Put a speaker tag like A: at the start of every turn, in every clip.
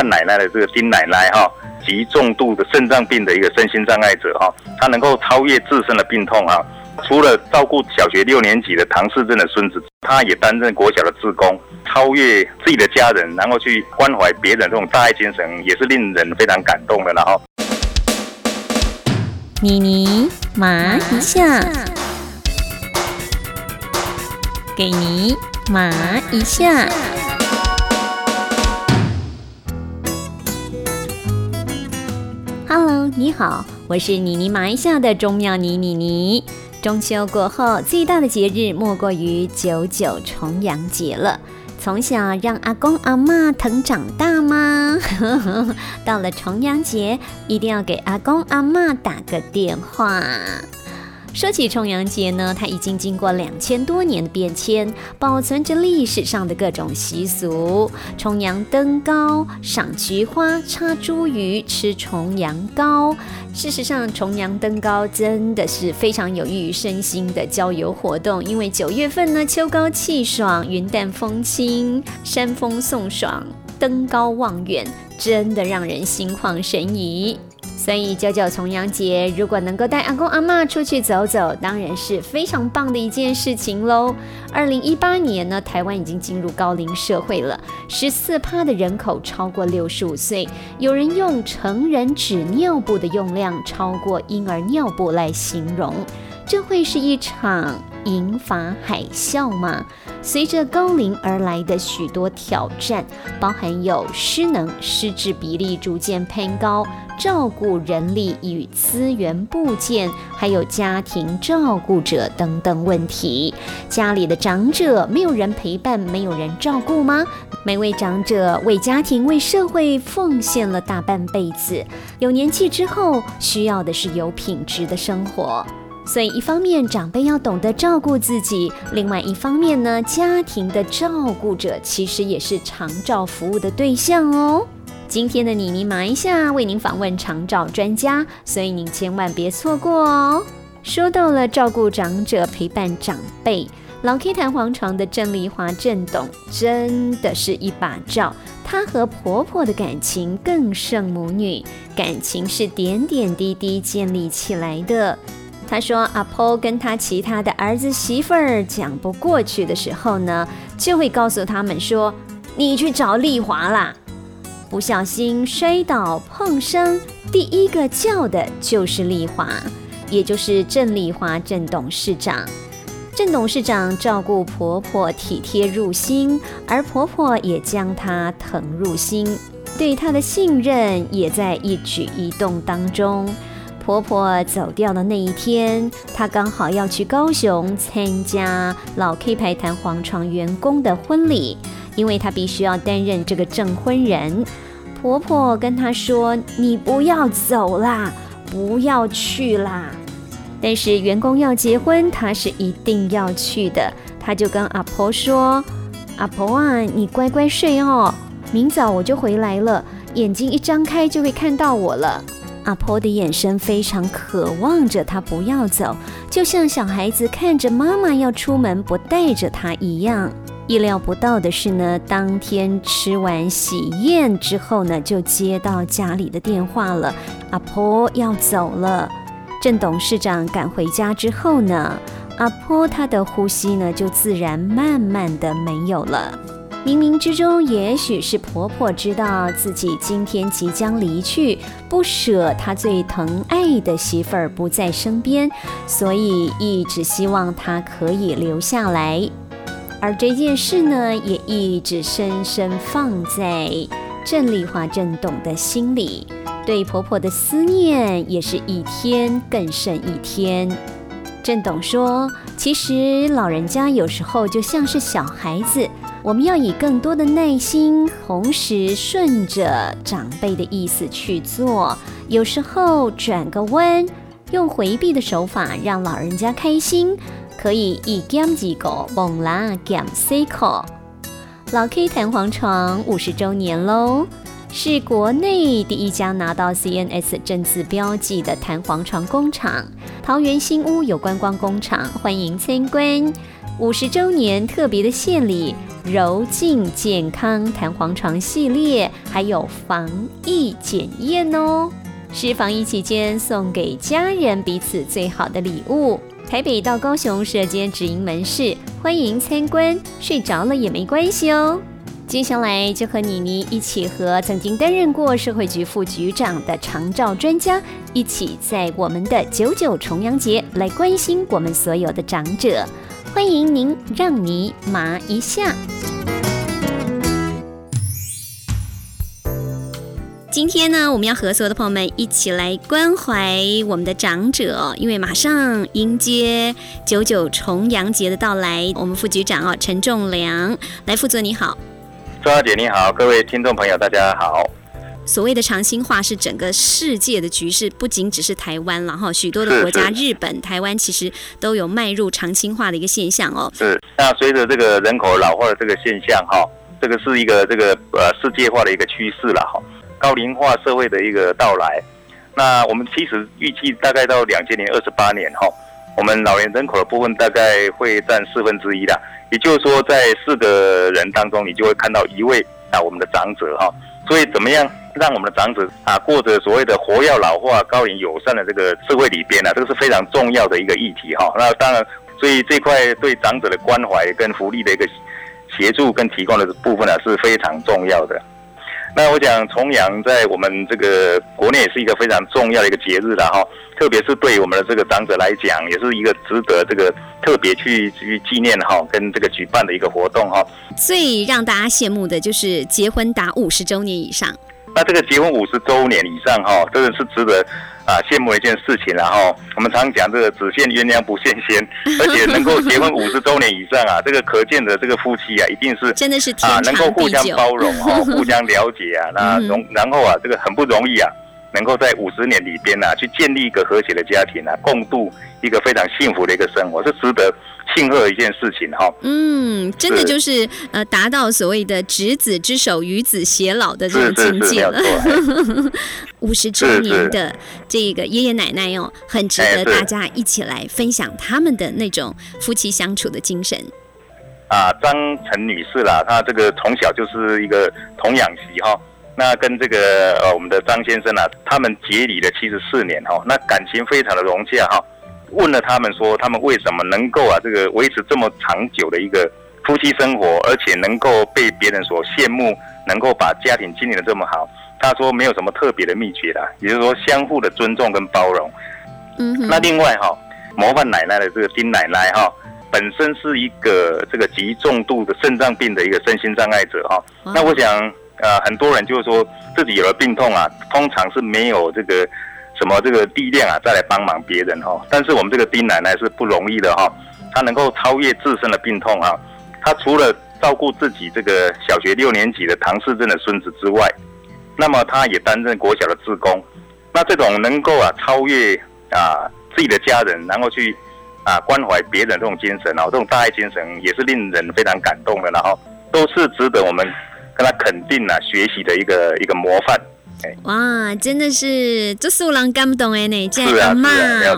A: 范奶奶的这个丁奶奶哈，极重度的肾脏病的一个身心障碍者哈，她能够超越自身的病痛哈。除了照顾小学六年级的唐氏症的孙子，他也担任国小的志工，超越自己的家人，然后去关怀别人，这种大爱精神也是令人非常感动的。然后，
B: 妮妮麻一下，给你麻一下。Hello，你好，我是妮妮麻一下的钟妙妮妮妮。中秋过后，最大的节日莫过于九九重阳节了。从小让阿公阿妈疼长大吗？到了重阳节，一定要给阿公阿妈打个电话。说起重阳节呢，它已经经过两千多年的变迁，保存着历史上的各种习俗。重阳登高、赏菊花、插茱萸、吃重阳糕。事实上，重阳登高真的是非常有益于身心的郊游活动，因为九月份呢，秋高气爽，云淡风轻，山风送爽，登高望远，真的让人心旷神怡。所以九九重阳节，如果能够带阿公阿妈出去走走，当然是非常棒的一件事情喽。二零一八年呢，台湾已经进入高龄社会了，十四趴的人口超过六十五岁，有人用成人纸尿布的用量超过婴儿尿布来形容，这会是一场银发海啸吗？随着高龄而来的许多挑战，包含有失能、失智比例逐渐偏高。照顾人力与资源部件，还有家庭照顾者等等问题。家里的长者没有人陪伴，没有人照顾吗？每位长者为家庭、为社会奉献了大半辈子，有年纪之后，需要的是有品质的生活。所以，一方面长辈要懂得照顾自己，另外一方面呢，家庭的照顾者其实也是长照服务的对象哦。今天的妮妮麻一下为您访问长照专家，所以您千万别错过哦。说到了照顾长者、陪伴长辈，老 K 弹簧床的郑丽华郑董真的是一把照。她和婆婆的感情更胜母女，感情是点点滴滴建立起来的。她说，阿婆跟她其他的儿子媳妇儿讲不过去的时候呢，就会告诉他们说：“你去找丽华啦。”不小心摔倒碰伤，第一个叫的就是丽华，也就是郑丽华郑董事长。郑董事长照顾婆婆体贴入心，而婆婆也将她疼入心，对她的信任也在一举一动当中。婆婆走掉的那一天，她刚好要去高雄参加老 K 牌弹簧床员工的婚礼。因为她必须要担任这个证婚人，婆婆跟她说：“你不要走啦，不要去啦。”但是员工要结婚，她是一定要去的。她就跟阿婆说：“阿婆啊，你乖乖睡哦，明早我就回来了。眼睛一张开就会看到我了。”阿婆的眼神非常渴望着她不要走，就像小孩子看着妈妈要出门不带着她一样。意料不到的是呢，当天吃完喜宴之后呢，就接到家里的电话了，阿婆要走了。郑董事长赶回家之后呢，阿婆她的呼吸呢就自然慢慢的没有了。冥冥之中，也许是婆婆知道自己今天即将离去，不舍她最疼爱的媳妇儿不在身边，所以一直希望她可以留下来。而这件事呢，也一直深深放在郑丽华、郑董的心里，对婆婆的思念也是一天更胜一天。郑董说：“其实老人家有时候就像是小孩子，我们要以更多的耐心，同时顺着长辈的意思去做。有时候转个弯，用回避的手法让老人家开心。”可以一减几个，猛拉减四个。老 K 弹簧床五十周年喽，是国内第一家拿到 CNS 正字标记的弹簧床工厂。桃园新屋有观光工厂，欢迎参观。五十周年特别的献礼，柔净健康弹簧床系列，还有防疫检验哦，是防疫期间送给家人彼此最好的礼物。台北到高雄设间直营门市，欢迎参观，睡着了也没关系哦。接下来就和妮妮一起，和曾经担任过社会局副局长的长照专家一起，在我们的九九重阳节来关心我们所有的长者。欢迎您，让你麻一下。今天呢，我们要和所有的朋友们一起来关怀我们的长者，因为马上迎接九九重阳节的到来。我们副局长哦，陈仲良来副座，你好。
A: 周小姐你好，各位听众朋友大家好。
B: 所谓的长青化是整个世界的局势，不仅只是台湾了哈，许多的国家，日本、台湾其实都有迈入长青化的一个现象哦。
A: 是，那随着这个人口老化的这个现象哈，这个是一个这个呃世界化的一个趋势了哈，高龄化社会的一个到来。那我们其实预计大概到两千年二十八年哈，我们老年人口的部分大概会占四分之一的。也就是说，在四个人当中，你就会看到一位啊，我们的长者哈。所以，怎么样让我们的长者啊，过着所谓的活要老化、高龄友善的这个社会里边呢？这个是非常重要的一个议题哈。那当然，所以这块对长者的关怀跟福利的一个协助跟提供的部分呢，是非常重要的。那我想，重阳在我们这个国内也是一个非常重要的一个节日了哈，特别是对我们的这个长者来讲，也是一个值得这个特别去去纪念哈，跟这个举办的一个活动哈。
B: 最让大家羡慕的就是结婚达五十周年以上。
A: 那这个结婚五十周年以上哈，真的是值得。啊，羡慕一件事情，然后我们常讲这个只羡鸳鸯不羡仙，而且能够结婚五十周年以上啊，这个可见的这个夫妻啊，一定是
B: 真的是
A: 啊，能够互相包容哦，互相了解啊，那容然后啊，这个很不容易啊，能够在五十年里边呢，去建立一个和谐的家庭啊，共度一个非常幸福的一个生活，是值得。庆贺一件事情哈，
B: 嗯，真的就是呃，达到所谓的执子之手与子偕老的这种境界了。五十周年的这个爷爷奶奶哦，很值得大家一起来分享他们的那种夫妻相处的精神。
A: 啊，张晨女士啦，她这个从小就是一个童养媳哈，那跟这个呃我们的张先生啊，他们结礼了七十四年哈，那感情非常的融洽哈。问了他们说，他们为什么能够啊这个维持这么长久的一个夫妻生活，而且能够被别人所羡慕，能够把家庭经营的这么好？他说没有什么特别的秘诀啦，也就是说相互的尊重跟包容。嗯，那另外哈，模范奶奶的这个丁奶奶哈，本身是一个这个极重度的肾脏病的一个身心障碍者哈。那我想呃很多人就是说自己有了病痛啊，通常是没有这个。什么这个力量啊，再来帮忙别人哈？但是我们这个丁奶奶是不容易的哈，她能够超越自身的病痛啊。她除了照顾自己这个小学六年级的唐氏症的孙子之外，那么她也担任国小的职工。那这种能够啊超越啊自己的家人，然后去啊关怀别人这种精神啊，这种大爱精神也是令人非常感动的。然后都是值得我们跟他肯定啊学习的一个一个模范。
B: 哇，真的是这素郎感动哎呢，这样阿妈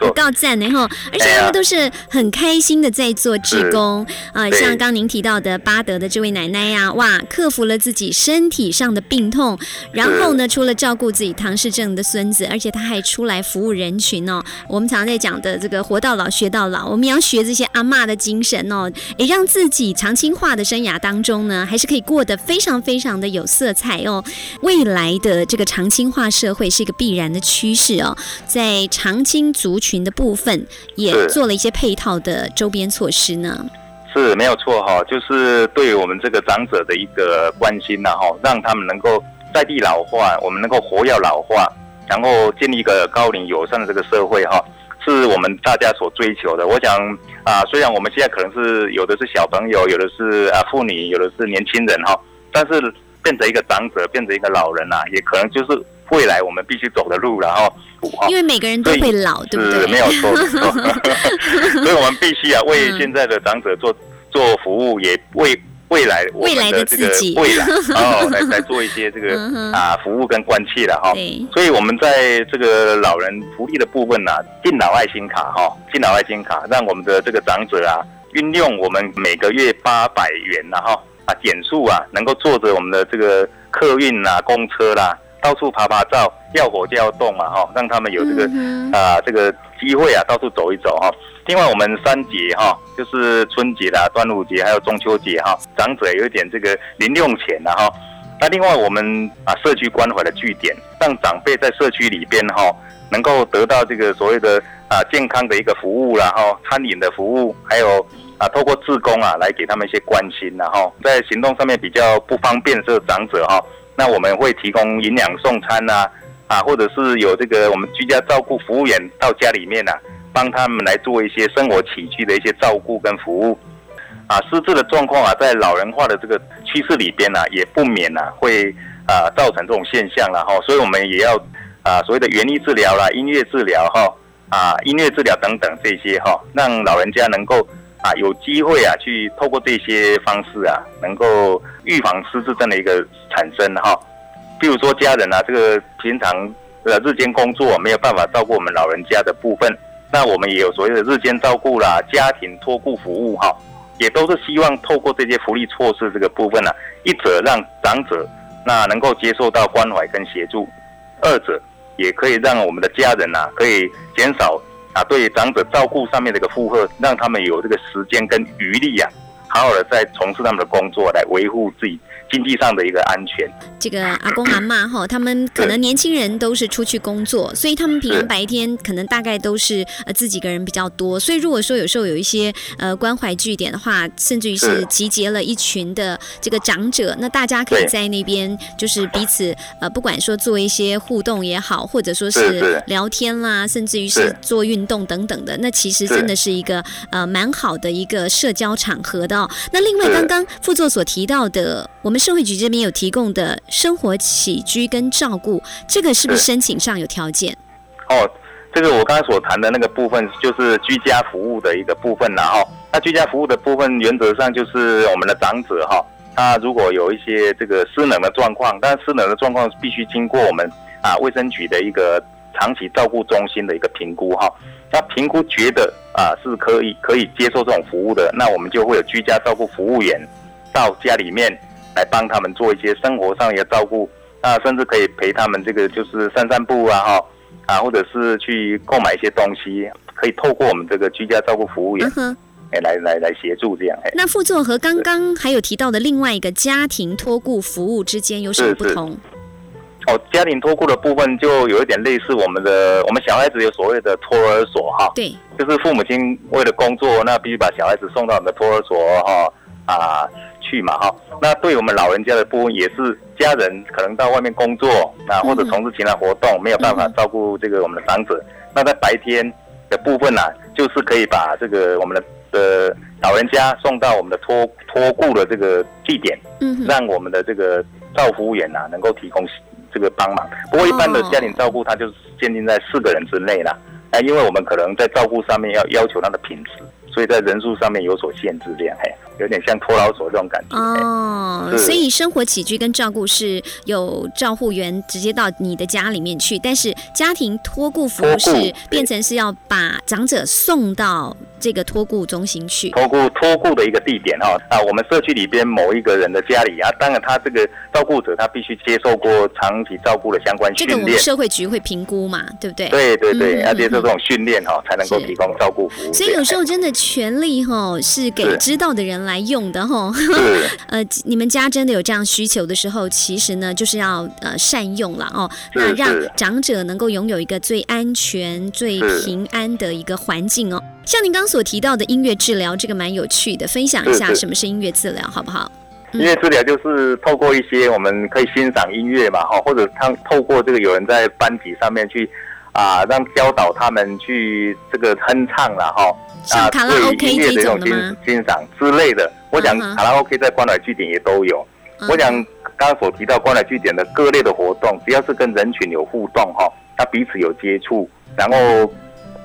B: 不告赞呢哈，而且他们都是很开心的在做志工啊，像刚您提到的巴德的这位奶奶呀，哇，克服了自己身体上的病痛，然后呢，除了照顾自己唐氏症的孙子，而且他还出来服务人群哦。我们常常在讲的这个活到老学到老，我们要学这些阿妈的精神哦，也让自己长青化的生涯当中呢，还是可以过得非常非常的有色彩哦。未来的这个。长青化社会是一个必然的趋势哦，在长青族群的部分也做了一些配套的周边措施呢。
A: 是没有错哈，就是对我们这个长者的一个关心呐哈，让他们能够在地老化，我们能够活要老化，然后建立一个高龄友善的这个社会哈，是我们大家所追求的。我想啊，虽然我们现在可能是有的是小朋友，有的是啊妇女，有的是年轻人哈，但是。变成一个长者，变成一个老人啊，也可能就是未来我们必须走的路，然后，
B: 因为每个人都会老，对不对？
A: 没有错，所以我们必须啊，为现在的长者做做服务，也为未来
B: 未来的这个
A: 未来哦，来来做一些这个 啊服务跟关切了哈。所以我们在这个老人福利的部分呢，敬老爱心卡哈，敬老爱心卡，让我们的这个长者啊，运用我们每个月八百元然后。啊减速啊，能够坐着我们的这个客运啦、公车啦，到处爬爬照，要活就要动嘛哈，让他们有这个啊这个机会啊，到处走一走哈。另外，我们三节哈，就是春节啦、端午节还有中秋节哈，长者有一点这个零用钱了哈。那另外，我们啊社区关怀的据点，让长辈在社区里边哈，能够得到这个所谓的啊健康的一个服务然后餐饮的服务，还有啊透过志工啊来给他们一些关心然后在行动上面比较不方便的长者哈，那我们会提供营养送餐呐，啊或者是有这个我们居家照顾服务员到家里面呐。帮他们来做一些生活起居的一些照顾跟服务，啊，失智的状况啊，在老人化的这个趋势里边呢，也不免呢会啊造成这种现象了哈，所以我们也要啊所谓的园艺治疗啦、音乐治疗哈啊音乐治疗等等这些哈，让老人家能够啊有机会啊去透过这些方式啊，能够预防失智症的一个产生哈。比如说家人啊，这个平常呃日间工作没有办法照顾我们老人家的部分。那我们也有所谓的日间照顾啦、家庭托顾服务哈，也都是希望透过这些福利措施这个部分呢，一者让长者那能够接受到关怀跟协助，二者也可以让我们的家人呐可以减少啊对长者照顾上面的一个负荷，让他们有这个时间跟余力啊，好好的在从事他们的工作来维护自己。经济上的一个安全，
B: 这个阿公阿妈哈，他们可能年轻人都是出去工作，所以他们平常白天可能大概都是呃自己个人比较多，所以如果说有时候有一些呃关怀据点的话，甚至于是集结了一群的这个长者，那大家可以在那边就是彼此呃不管说做一些互动也好，或者说是聊天啦，甚至于是做运动等等的，那其实真的是。一个呃蛮好的一个社交场合的。那另外刚刚副座所提到的，我们。社会局这边有提供的生活起居跟照顾，这个是不是申请上有条件？
A: 哦，这个我刚才所谈的那个部分就是居家服务的一个部分了哈。那居家服务的部分原则上就是我们的长者哈，他如果有一些这个失能的状况，但失能的状况必须经过我们啊卫生局的一个长期照顾中心的一个评估哈。那评估觉得啊是可以可以接受这种服务的，那我们就会有居家照顾服务员到家里面。来帮他们做一些生活上的照顾，啊，甚至可以陪他们这个就是散散步啊，哈，啊，或者是去购买一些东西，可以透过我们这个居家照顾服务员，哎，来来来协助这样。
B: 那副座和刚刚还有提到的另外一个家庭托顾服务之间有什么不同？
A: 哦，家庭托顾的部分就有一点类似我们的，我们小孩子有所谓的托儿所哈，
B: 对，
A: 就是父母亲为了工作，那必须把小孩子送到我们的托儿所哈，啊。去嘛哈，那对我们老人家的部分也是家人可能到外面工作啊，或者从事其他活动，没有办法照顾这个我们的长者。那在白天的部分呢，就是可以把这个我们的的老人家送到我们的托托顾的这个地点，嗯，让我们的这个照服务员呐能够提供这个帮忙。不过一般的家庭照顾，它就是限定在四个人之内啦，啊，因为我们可能在照顾上面要要求它的品质，所以在人数上面有所限制，这样嘿。有点像托老所这种感觉。哦，
B: 所以生活起居跟照顾是有照护员直接到你的家里面去，但是家庭托顾服务是变成是要把长者送到这个托顾中心去，
A: 托顾托顾的一个地点哈。啊，我们社区里边某一个人的家里啊，当然他这个照顾者他必须接受过长期照顾的相关训练，这
B: 个我们社会局会评估嘛，对不对？
A: 对对对，要接受这种训练哈，才能够提供照顾服务。
B: 所以有时候真的权利哈是给知道的人。来用的哈，呃，你们家真的有这样需求的时候，其实呢，就是要呃善用了哦，那让长者能够拥有一个最安全、最平安的一个环境哦。像您刚刚所提到的音乐治疗，这个蛮有趣的，分享一下什么是音乐治疗，好不好？
A: 音乐治疗就是透过一些我们可以欣赏音乐嘛，哈，或者他透过这个有人在班级上面去啊，让教导他们去这个哼唱了哈。
B: 啊，对
A: 音乐的这种欣欣赏之类的，我想卡拉 OK 在关怀据点也都有。我想刚刚所提到关怀据点的各类的活动，只要是跟人群有互动哈，他彼此有接触，然后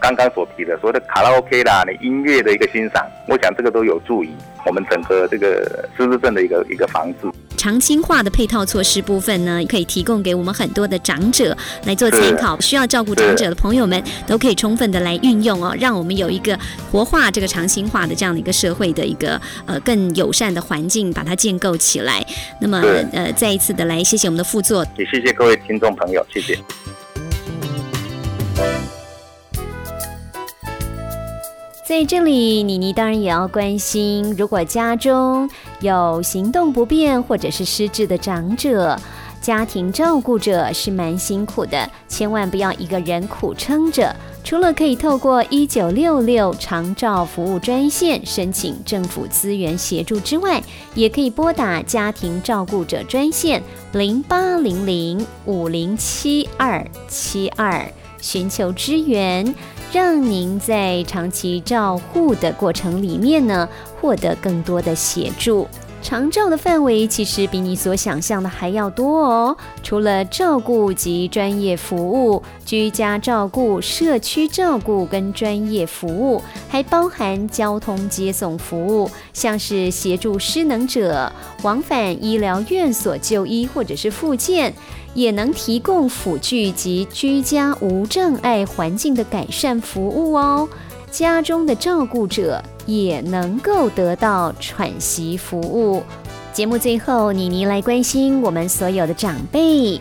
A: 刚刚所提的所谓的卡拉 OK 啦，你音乐的一个欣赏，我想这个都有助于我们整个这个失智症的一个一个防治。
B: 长青化的配套措施部分呢，可以提供给我们很多的长者来做参考。需要照顾长者的朋友们，都可以充分的来运用哦，让我们有一个活化这个长青化的这样的一个社会的一个呃更友善的环境，把它建构起来。那么呃，再一次的来谢谢我们的副座，
A: 也谢谢各位听众朋友，谢谢。
B: 在这里，妮妮当然也要关心，如果家中有行动不便或者是失智的长者，家庭照顾者是蛮辛苦的，千万不要一个人苦撑着。除了可以透过一九六六长照服务专线申请政府资源协助之外，也可以拨打家庭照顾者专线零八零零五零七二七二寻求支援。让您在长期照护的过程里面呢，获得更多的协助。长照的范围其实比你所想象的还要多哦。除了照顾及专业服务、居家照顾、社区照顾跟专业服务，还包含交通接送服务，像是协助失能者往返医疗院所就医或者是复健。也能提供辅具及居家无障碍环境的改善服务哦。家中的照顾者也能够得到喘息服务。节目最后，妮妮来关心我们所有的长辈，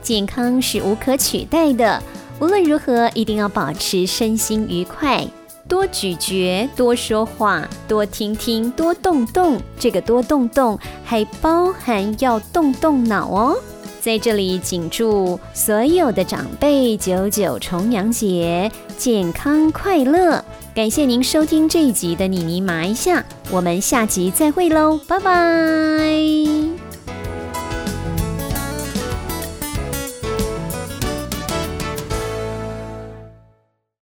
B: 健康是无可取代的。无论如何，一定要保持身心愉快，多咀嚼，多说话，多听听，多动动。这个多动动还包含要动动脑哦。在这里，谨祝所有的长辈九九重阳节健康快乐！感谢您收听这一集的妮妮麻一下，我们下集再会喽，拜拜。